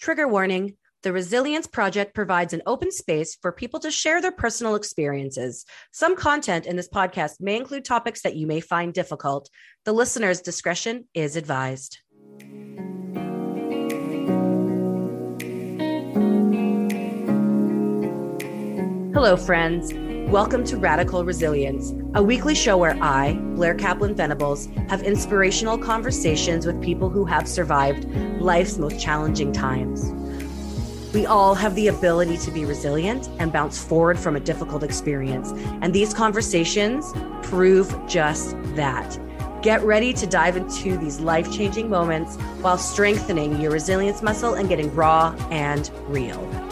Trigger warning the Resilience Project provides an open space for people to share their personal experiences. Some content in this podcast may include topics that you may find difficult. The listener's discretion is advised. Hello, friends. Welcome to Radical Resilience, a weekly show where I, Blair Kaplan Venables, have inspirational conversations with people who have survived life's most challenging times. We all have the ability to be resilient and bounce forward from a difficult experience. And these conversations prove just that. Get ready to dive into these life changing moments while strengthening your resilience muscle and getting raw and real.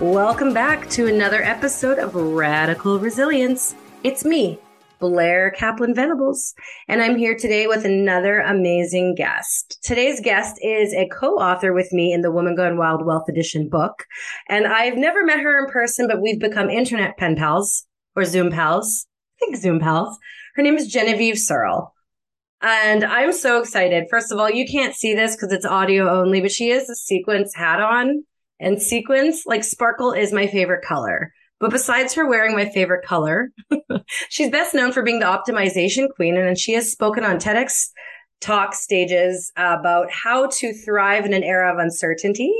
Welcome back to another episode of Radical Resilience. It's me, Blair Kaplan Venables, and I'm here today with another amazing guest. Today's guest is a co-author with me in the Woman Gone Wild Wealth Edition book, and I've never met her in person, but we've become internet pen pals or Zoom pals. I think Zoom pals. Her name is Genevieve Searle. And I'm so excited. First of all, you can't see this because it's audio only, but she has a sequence hat on and sequins, like sparkle is my favorite color. But besides her wearing my favorite color, she's best known for being the optimization queen. And she has spoken on TEDx talk stages about how to thrive in an era of uncertainty.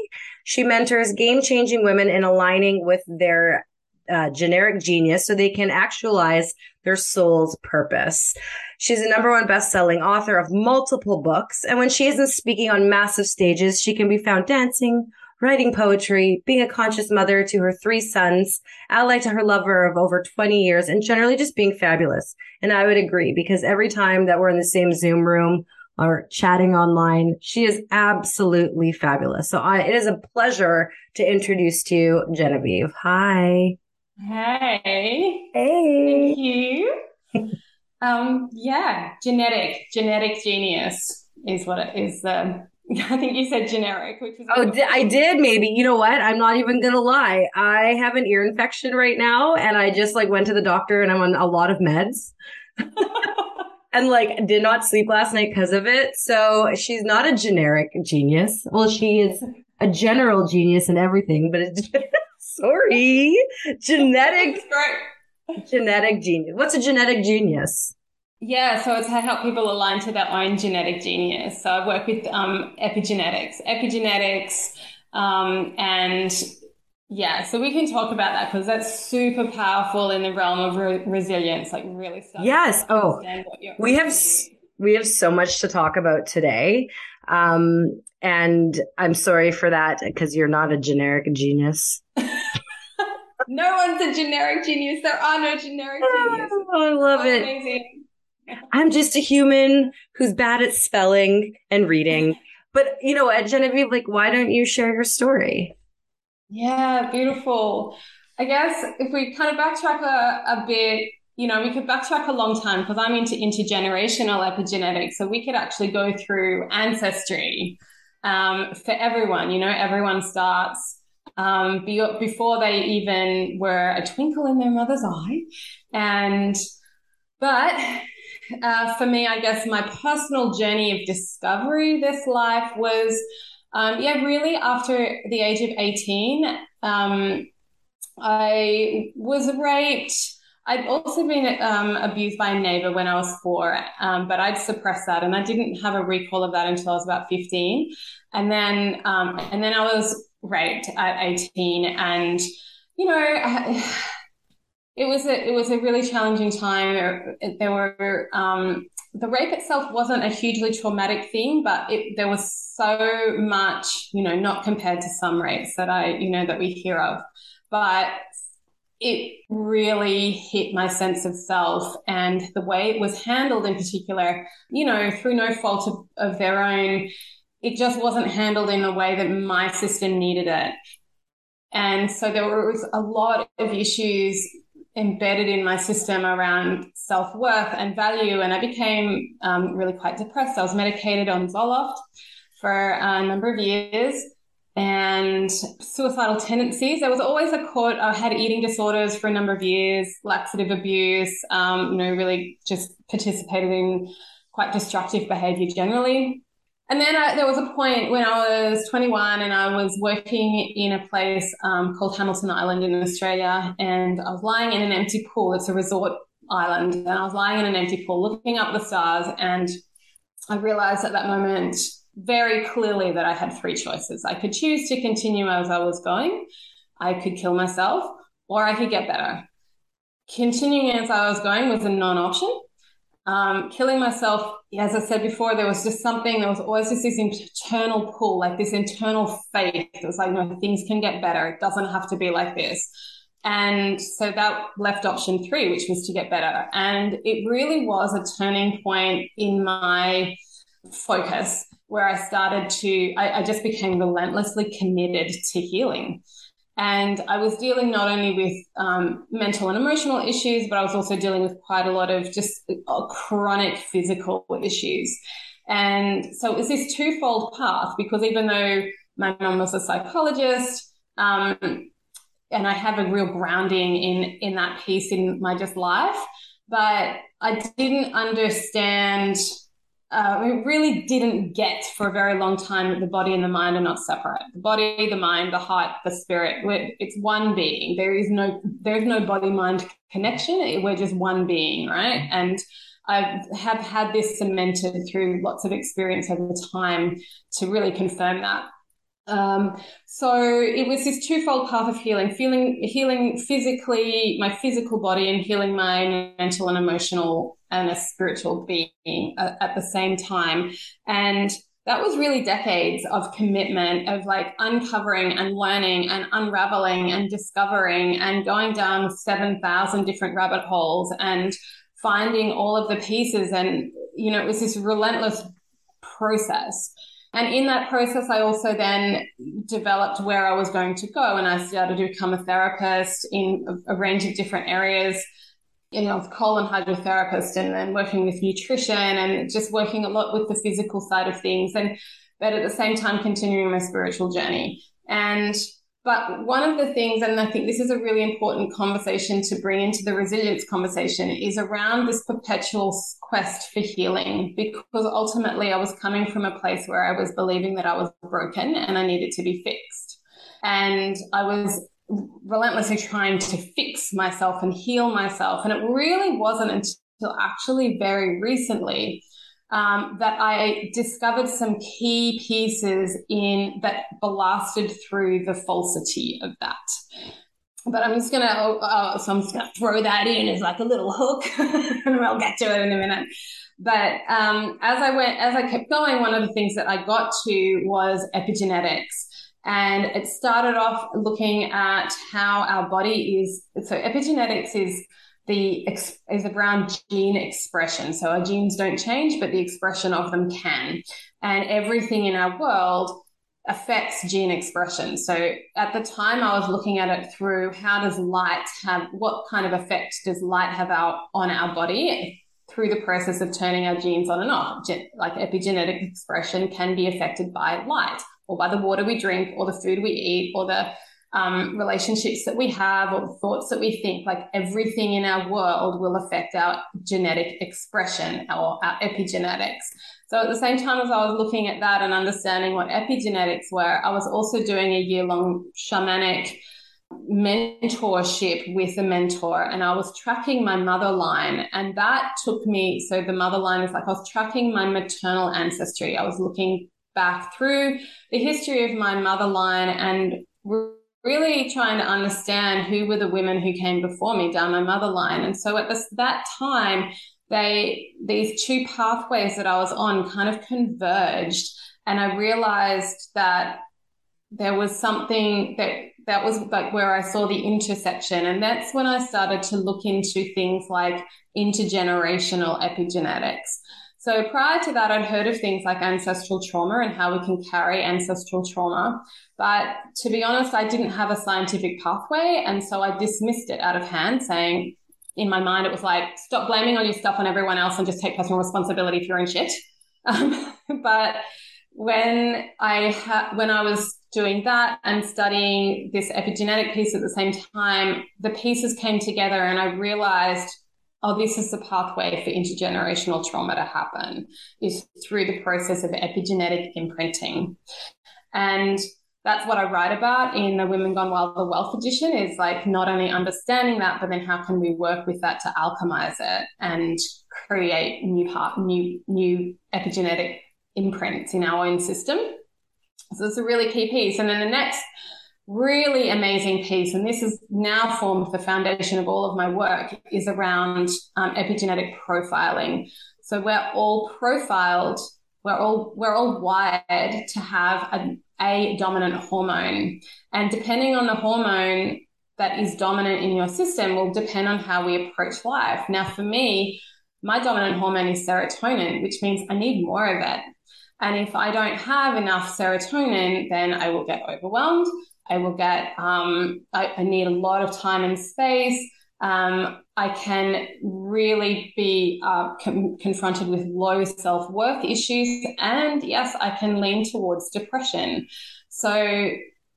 She mentors game changing women in aligning with their uh, generic genius so they can actualize their soul's purpose. She's a number one best-selling author of multiple books. And when she isn't speaking on massive stages, she can be found dancing, writing poetry, being a conscious mother to her three sons, allied to her lover of over 20 years, and generally just being fabulous. And I would agree because every time that we're in the same Zoom room or chatting online, she is absolutely fabulous. So I, it is a pleasure to introduce to you Genevieve. Hi. Hey. Hey. Thank you. um, yeah, genetic, genetic genius is what it is the I think you said generic, which is. Oh, I did maybe. You know what? I'm not even gonna lie. I have an ear infection right now, and I just like went to the doctor, and I'm on a lot of meds. and like did not sleep last night because of it. So she's not a generic genius. Well, she is a general genius and everything, but it's sorry, genetic, genetic genius. What's a genetic genius? Yeah, so it's to help people align to their own genetic genius. So I work with um, epigenetics, epigenetics, um, and yeah, so we can talk about that because that's super powerful in the realm of re- resilience. Like really, yes. Oh, we have we have so much to talk about today, um, and I'm sorry for that because you're not a generic genius. no one's a generic genius. There are no generic geniuses. Oh, I love it. Amazing. I'm just a human who's bad at spelling and reading. But you know what, Genevieve, like, why don't you share your story? Yeah, beautiful. I guess if we kind of backtrack a, a bit, you know, we could backtrack a long time because I'm into intergenerational epigenetics. So we could actually go through ancestry um, for everyone. You know, everyone starts um, be, before they even were a twinkle in their mother's eye. And, but uh, for me, I guess my personal journey of discovery this life was, um, yeah, really after the age of 18. Um, I was raped. I'd also been um, abused by a neighbor when I was four, um, but I'd suppressed that, and I didn't have a recall of that until I was about fifteen. And then, um, and then I was raped at eighteen, and you know, I, it was a it was a really challenging time. There, were um, the rape itself wasn't a hugely traumatic thing, but it, there was so much, you know, not compared to some rapes that I, you know, that we hear of, but it really hit my sense of self and the way it was handled in particular, you know, through no fault of, of their own. It just wasn't handled in the way that my system needed it. And so there was a lot of issues embedded in my system around self worth and value. And I became um, really quite depressed. I was medicated on Zoloft for a number of years and suicidal tendencies. There was always a court. I had eating disorders for a number of years, laxative abuse, um, you know, really just participated in quite destructive behavior generally. And then I, there was a point when I was 21 and I was working in a place um, called Hamilton Island in Australia, and I was lying in an empty pool. It's a resort island, and I was lying in an empty pool looking up the stars, and I realized at that moment very clearly that I had three choices. I could choose to continue as I was going, I could kill myself, or I could get better. Continuing as I was going was a non option um, killing myself, as I said before, there was just something, there was always just this internal pull, like this internal faith. It was like, no, things can get better. It doesn't have to be like this. And so that left option three, which was to get better. And it really was a turning point in my focus where I started to, I, I just became relentlessly committed to healing. And I was dealing not only with um, mental and emotional issues, but I was also dealing with quite a lot of just uh, chronic physical issues. And so it was this twofold path because even though my mum was a psychologist, um, and I have a real grounding in in that piece in my just life, but I didn't understand uh, we really didn't get for a very long time that the body and the mind are not separate. The body, the mind, the heart, the spirit, it's one being. There is no, there is no body mind connection. We're just one being, right? And I have had this cemented through lots of experience over time to really confirm that. Um, so it was this twofold path of healing, feeling, healing physically, my physical body and healing my mental and emotional and a spiritual being at the same time. And that was really decades of commitment of like uncovering and learning and unraveling and discovering and going down 7,000 different rabbit holes and finding all of the pieces. And, you know, it was this relentless process. And in that process, I also then developed where I was going to go and I started to become a therapist in a, a range of different areas you know, colon hydrotherapist and then working with nutrition and just working a lot with the physical side of things. And, but at the same time, continuing my spiritual journey. And, but one of the things, and I think this is a really important conversation to bring into the resilience conversation, is around this perpetual quest for healing. Because ultimately, I was coming from a place where I was believing that I was broken and I needed to be fixed. And I was relentlessly trying to fix myself and heal myself. And it really wasn't until actually very recently um, that I discovered some key pieces in that blasted through the falsity of that. But I'm just gonna, uh, so I'm just gonna throw that in as like a little hook, and I'll get to it in a minute. But um, as I went, as I kept going, one of the things that I got to was epigenetics. And it started off looking at how our body is. So epigenetics is the is around gene expression. So our genes don't change, but the expression of them can. And everything in our world affects gene expression. So at the time I was looking at it through how does light have what kind of effect does light have out on our body through the process of turning our genes on and off. Like epigenetic expression can be affected by light or by the water we drink or the food we eat or the um, relationships that we have or thoughts that we think, like everything in our world will affect our genetic expression or our epigenetics. So at the same time as I was looking at that and understanding what epigenetics were, I was also doing a year long shamanic mentorship with a mentor and I was tracking my mother line and that took me so the mother line is like I was tracking my maternal ancestry I was looking back through the history of my mother line and really trying to understand who were the women who came before me down my mother line. And so at this, that time, they these two pathways that I was on kind of converged, and I realized that there was something that that was like where I saw the intersection, and that's when I started to look into things like intergenerational epigenetics. So prior to that, I'd heard of things like ancestral trauma and how we can carry ancestral trauma. But to be honest, I didn't have a scientific pathway. And so I dismissed it out of hand, saying, in my mind, it was like, stop blaming all your stuff on everyone else and just take personal responsibility for your own shit. Um, but when I ha- when I was doing that and studying this epigenetic piece at the same time, the pieces came together and I realized oh, this is the pathway for intergenerational trauma to happen, is through the process of epigenetic imprinting. And that's what I write about in the Women Gone Wild the Wealth edition is like not only understanding that, but then how can we work with that to alchemize it and create new part, new, new epigenetic imprints in our own system. So it's a really key piece. And then the next really amazing piece, and this has now formed the foundation of all of my work, is around um, epigenetic profiling. So we're all profiled, we're all we're all wired to have a, a dominant hormone, and depending on the hormone that is dominant in your system will depend on how we approach life. Now, for me, my dominant hormone is serotonin, which means I need more of it. And if I don't have enough serotonin, then I will get overwhelmed. I will get, um, I, I, need a lot of time and space. Um, I can really be uh, com- confronted with low self worth issues. And yes, I can lean towards depression. So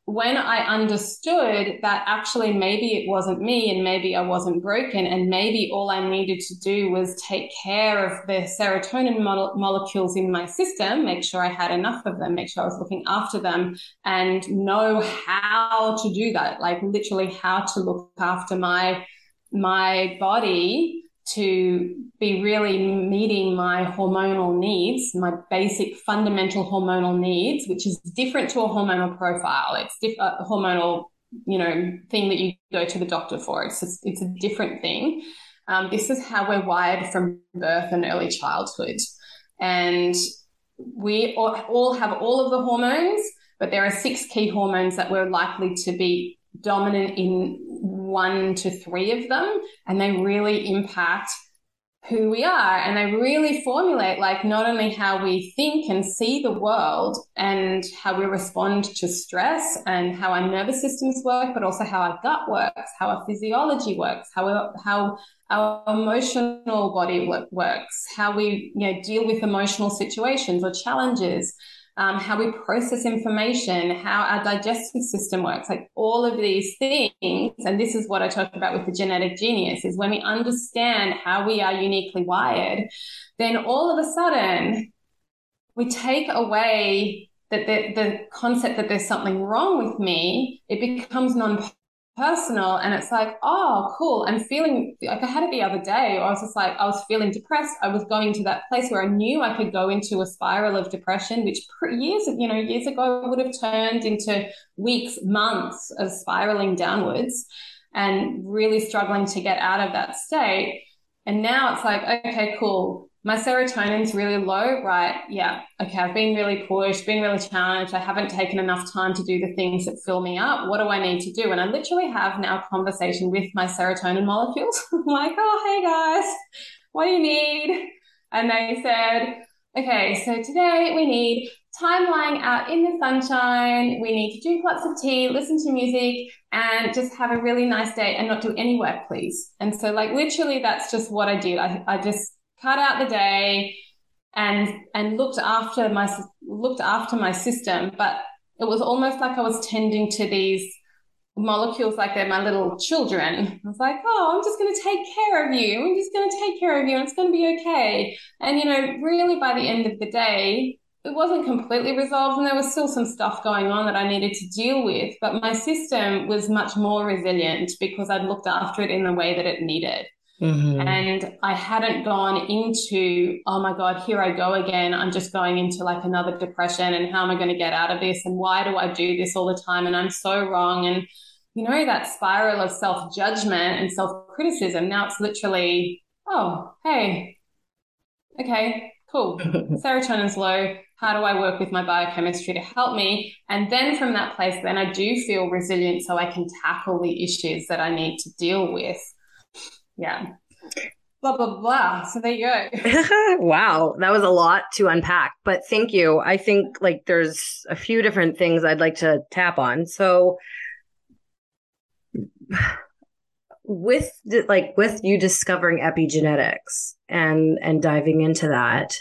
when I understood that actually maybe it wasn't me and maybe I wasn't broken and maybe all I needed to do was take care of the serotonin mo- molecules in my system, make sure I had enough of them, make sure I was looking after them and know how to do that, like literally how to look after my my body to be really meeting my hormonal needs, my basic fundamental hormonal needs, which is different to a hormonal profile. It's diff- a hormonal, you know, thing that you go to the doctor for. It's just, it's a different thing. Um, this is how we're wired from birth and early childhood, and we all have all of the hormones, but there are six key hormones that we're likely to be dominant in one to three of them, and they really impact who we are. And they really formulate like not only how we think and see the world and how we respond to stress and how our nervous systems work, but also how our gut works, how our physiology works, how, how our emotional body works, how we you know, deal with emotional situations or challenges um, how we process information, how our digestive system works, like all of these things. And this is what I talk about with the genetic genius is when we understand how we are uniquely wired, then all of a sudden we take away that the, the concept that there's something wrong with me, it becomes non personal and it's like oh cool i'm feeling like i had it the other day i was just like i was feeling depressed. I was going to that place where i knew i could go into a spiral of depression which years you know years ago would have turned into weeks months of spiraling downwards and really struggling to get out of that state. And now it's like okay cool my serotonin's really low, right? Yeah. Okay. I've been really pushed, been really challenged. I haven't taken enough time to do the things that fill me up. What do I need to do? And I literally have now a conversation with my serotonin molecules. Like, oh, hey guys, what do you need? And they said, okay, so today we need time lying out in the sunshine. We need to drink lots of tea, listen to music, and just have a really nice day and not do any work, please. And so, like, literally, that's just what I did. I, I just cut out the day and and looked after my looked after my system but it was almost like i was tending to these molecules like they're my little children. I was like oh i'm just going to take care of you. I'm just going to take care of you. And it's going to be okay. And you know really by the end of the day it wasn't completely resolved and there was still some stuff going on that I needed to deal with, but my system was much more resilient because I'd looked after it in the way that it needed. Mm-hmm. And I hadn't gone into, oh my God, here I go again. I'm just going into like another depression and how am I going to get out of this? And why do I do this all the time? And I'm so wrong. And, you know, that spiral of self judgment and self criticism. Now it's literally, oh, hey, okay, cool. Serotonin's low. How do I work with my biochemistry to help me? And then from that place, then I do feel resilient so I can tackle the issues that I need to deal with yeah. Blah, blah, blah. So there you go. wow. That was a lot to unpack, but thank you. I think like there's a few different things I'd like to tap on. So, with like with you discovering epigenetics and and diving into that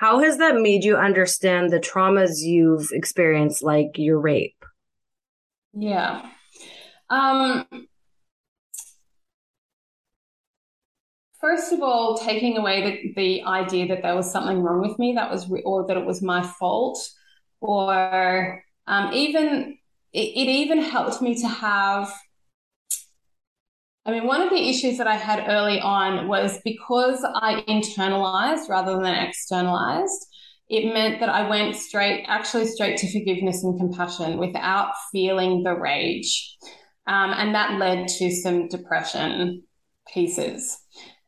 how has that made you understand the traumas you've experienced like your rape yeah um first of all, taking away the, the idea that there was something wrong with me, that was, or that it was my fault, or um, even it, it even helped me to have. I mean, one of the issues that I had early on was because I internalized rather than externalized, it meant that I went straight, actually straight to forgiveness and compassion without feeling the rage. Um, and that led to some depression pieces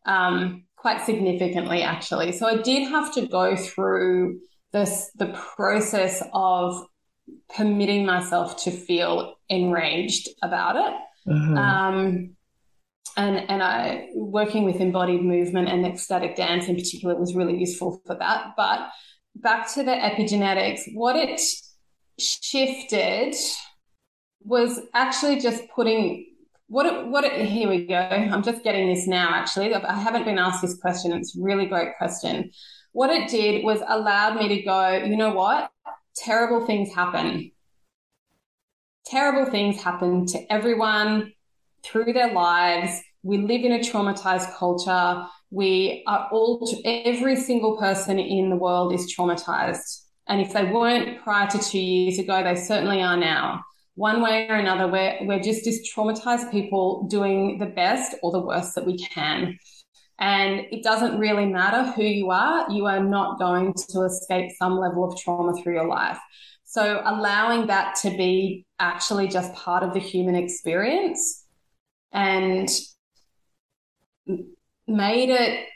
um, quite significantly, actually. So I did have to go through this the process of permitting myself to feel enraged about it. Mm-hmm. Um, and and I working with embodied movement and ecstatic dance in particular was really useful for that. But back to the epigenetics, what it shifted was actually just putting what what here we go. I'm just getting this now. Actually, I haven't been asked this question. It's a really great question. What it did was allowed me to go. You know what? Terrible things happen. Terrible things happen to everyone through their lives. We live in a traumatized culture. We are all, every single person in the world is traumatized. And if they weren't prior to two years ago, they certainly are now one way or another, we're, we're just as traumatized people doing the best or the worst that we can. And it doesn't really matter who you are, you are not going to escape some level of trauma through your life. So allowing that to be actually just part of the human experience and made it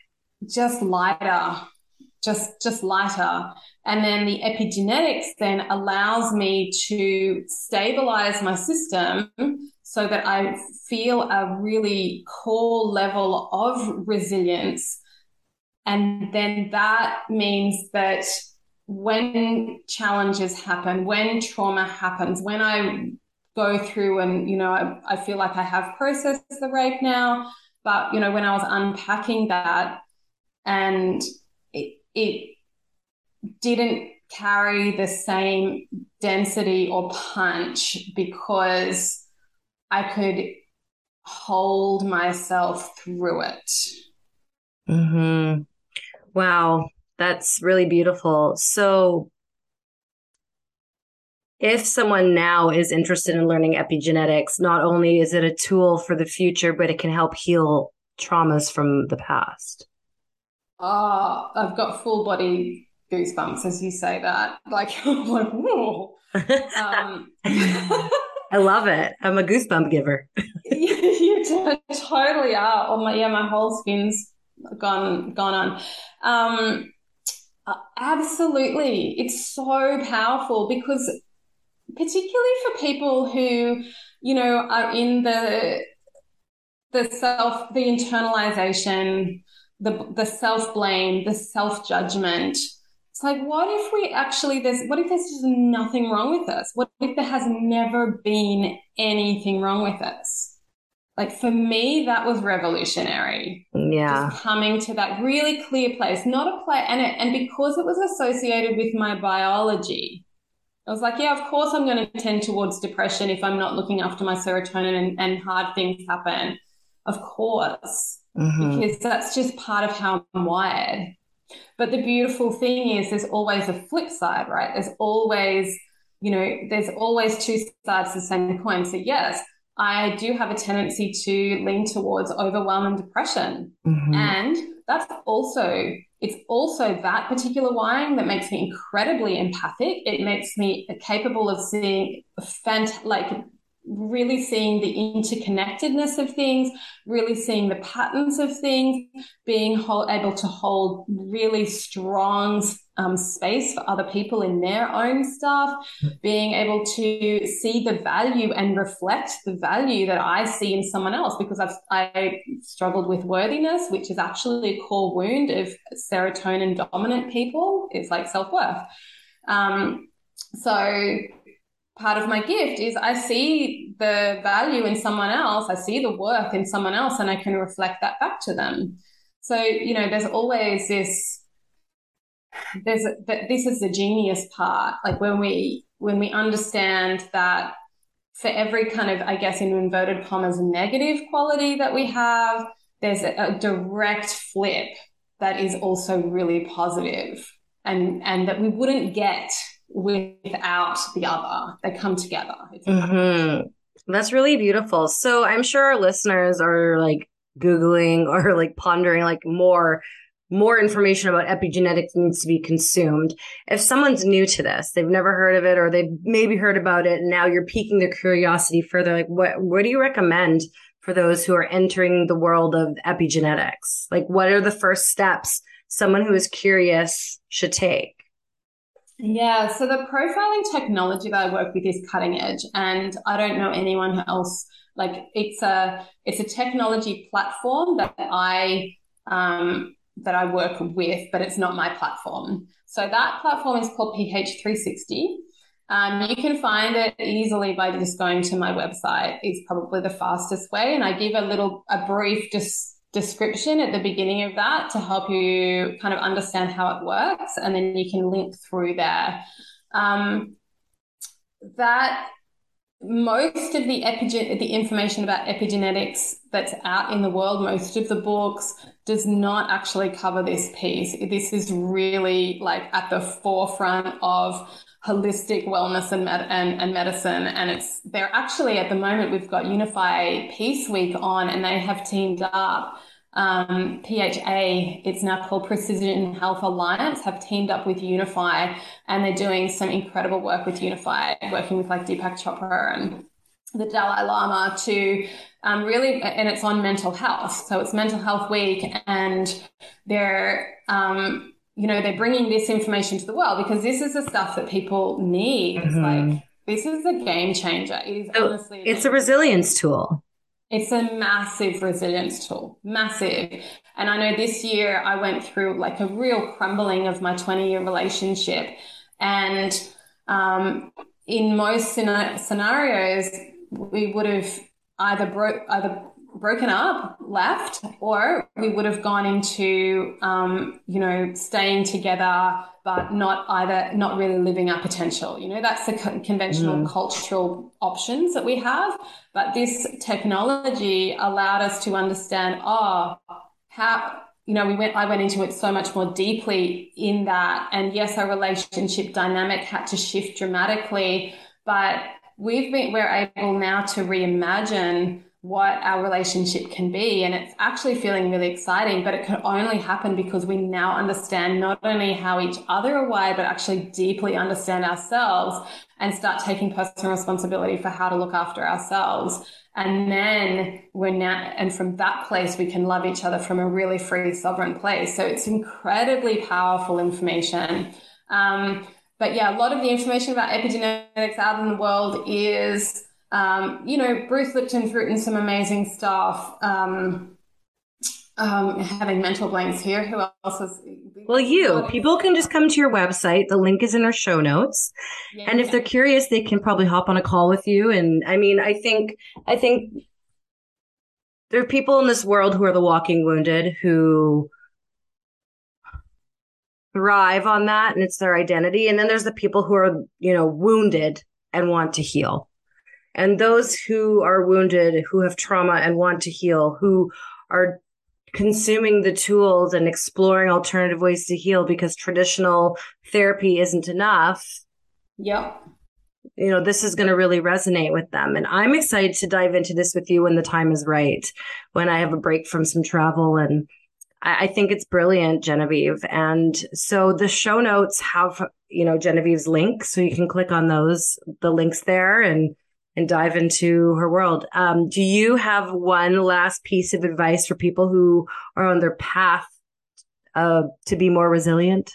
just lighter, just, just lighter. And then the epigenetics then allows me to stabilize my system so that I feel a really core level of resilience. And then that means that when challenges happen, when trauma happens, when I go through and, you know, I, I feel like I have processed the rape now, but, you know, when I was unpacking that and it, didn't carry the same density or punch because I could hold myself through it. Hmm. Wow, that's really beautiful. So, if someone now is interested in learning epigenetics, not only is it a tool for the future, but it can help heal traumas from the past. Ah, uh, I've got full body goosebumps as you say that. Like, I'm like, whoa. Um, I love it. I'm a goosebump giver. you, you totally are. Oh my, yeah, my whole skin's gone gone on. Um, absolutely, it's so powerful because, particularly for people who, you know, are in the the self, the internalization, the the self blame, the self judgment it's like, what if we actually, there's, what if there's just nothing wrong with us? What if there has never been anything wrong with us? Like for me, that was revolutionary. Yeah. Just coming to that really clear place, not a place, and it, and because it was associated with my biology, I was like, yeah, of course I'm going to tend towards depression if I'm not looking after my serotonin and, and hard things happen. Of course. Mm-hmm. Because that's just part of how I'm wired. But the beautiful thing is there's always a flip side, right? There's always, you know, there's always two sides to the same coin. So yes, I do have a tendency to lean towards overwhelm and depression. Mm-hmm. And that's also, it's also that particular wiring that makes me incredibly empathic. It makes me capable of seeing fant- like really seeing the interconnectedness of things, really seeing the patterns of things, being able to hold really strong um, space for other people in their own stuff, being able to see the value and reflect the value that I see in someone else because I've I struggled with worthiness, which is actually a core wound of serotonin dominant people. It's like self worth. Um, so part of my gift is I see the value in someone else, I see the worth in someone else, and I can reflect that back to them. So, you know, there's always this there's this is the genius part like when we when we understand that for every kind of i guess in inverted commas negative quality that we have there's a, a direct flip that is also really positive and and that we wouldn't get without the other. They come together. Mm-hmm. That's really beautiful. So I'm sure our listeners are like Googling or like pondering like more more information about epigenetics needs to be consumed. If someone's new to this, they've never heard of it or they've maybe heard about it and now you're piquing their curiosity further, like what what do you recommend for those who are entering the world of epigenetics? Like what are the first steps someone who is curious should take? Yeah, so the profiling technology that I work with is cutting edge, and I don't know anyone else. Like it's a it's a technology platform that I um, that I work with, but it's not my platform. So that platform is called PH360. Um, you can find it easily by just going to my website. It's probably the fastest way, and I give a little a brief just description at the beginning of that to help you kind of understand how it works, and then you can link through there. Um, that most of the epigen- the information about epigenetics that's out in the world, most of the books does not actually cover this piece. This is really like at the forefront of holistic wellness and, med- and, and medicine. And it's, they're actually at the moment, we've got Unify Peace Week on and they have teamed up um, PHA, it's now called Precision Health Alliance, have teamed up with Unify and they're doing some incredible work with Unify, working with like Deepak Chopra and the Dalai Lama to um, really, and it's on mental health. So it's Mental Health Week and they're, um, you know, they're bringing this information to the world because this is the stuff that people need. Mm-hmm. It's like, this is a game changer. It is honestly, it's a resilience tool. It's a massive resilience tool, massive. And I know this year I went through like a real crumbling of my 20 year relationship. And um, in most scenarios, we would have either broke, either broken up, left, or we would have gone into, um, you know, staying together, but not either, not really living our potential. You know, that's the conventional mm. cultural options that we have. But this technology allowed us to understand, oh, how, you know, we went, I went into it so much more deeply in that. And yes, our relationship dynamic had to shift dramatically, but we've been, we're able now to reimagine what our relationship can be. And it's actually feeling really exciting, but it can only happen because we now understand not only how each other are wired, but actually deeply understand ourselves and start taking personal responsibility for how to look after ourselves. And then we're now, and from that place, we can love each other from a really free, sovereign place. So it's incredibly powerful information. Um, but yeah, a lot of the information about epigenetics out in the world is um, you know, Bruce Lipton's written some amazing stuff. Um, um, having mental blanks here. Who else is? Well, you. People can just come to your website. The link is in our show notes. Yeah, and if yeah. they're curious, they can probably hop on a call with you. And I mean, I think, I think there are people in this world who are the walking wounded who thrive on that and it's their identity. And then there's the people who are, you know, wounded and want to heal and those who are wounded, who have trauma and want to heal, who are consuming the tools and exploring alternative ways to heal because traditional therapy isn't enough. Yep. You know, this is going to really resonate with them. And I'm excited to dive into this with you when the time is right, when I have a break from some travel. And I, I think it's brilliant, Genevieve. And so the show notes have, you know, Genevieve's link. So you can click on those, the links there and and dive into her world. Um, do you have one last piece of advice for people who are on their path uh, to be more resilient?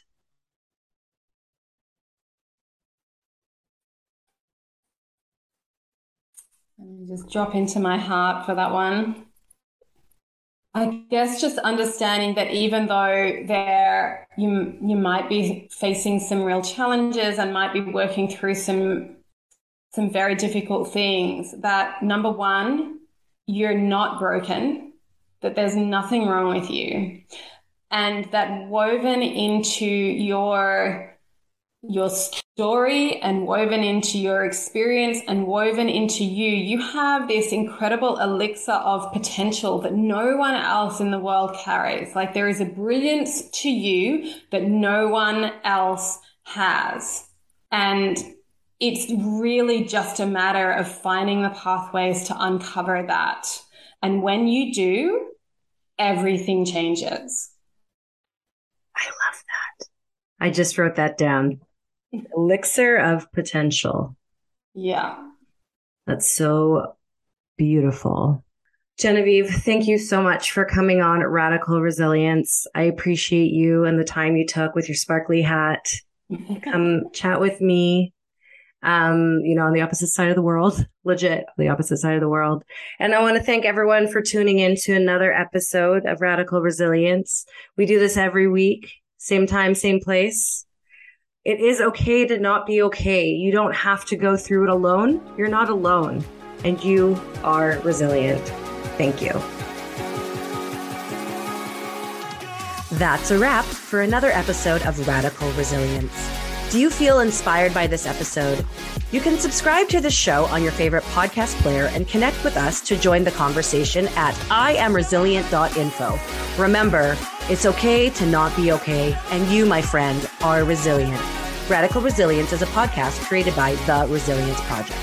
Let me Just drop into my heart for that one. I guess just understanding that even though there you you might be facing some real challenges and might be working through some some very difficult things that number one, you're not broken, that there's nothing wrong with you. And that woven into your your story and woven into your experience and woven into you, you have this incredible elixir of potential that no one else in the world carries. Like there is a brilliance to you that no one else has. And it's really just a matter of finding the pathways to uncover that. And when you do, everything changes. I love that. I just wrote that down. Elixir of potential. Yeah. That's so beautiful. Genevieve, thank you so much for coming on Radical Resilience. I appreciate you and the time you took with your sparkly hat. Come chat with me. Um, you know, on the opposite side of the world, legit, the opposite side of the world. And I want to thank everyone for tuning in to another episode of Radical Resilience. We do this every week, same time, same place it is okay to not be okay. You don't have to go through it alone. You're not alone, and you are resilient. Thank you. That's a wrap for another episode of Radical Resilience. Do you feel inspired by this episode? You can subscribe to the show on your favorite podcast player and connect with us to join the conversation at iamresilient.info. Remember, it's okay to not be okay, and you, my friend, are resilient. Radical Resilience is a podcast created by The Resilience Project.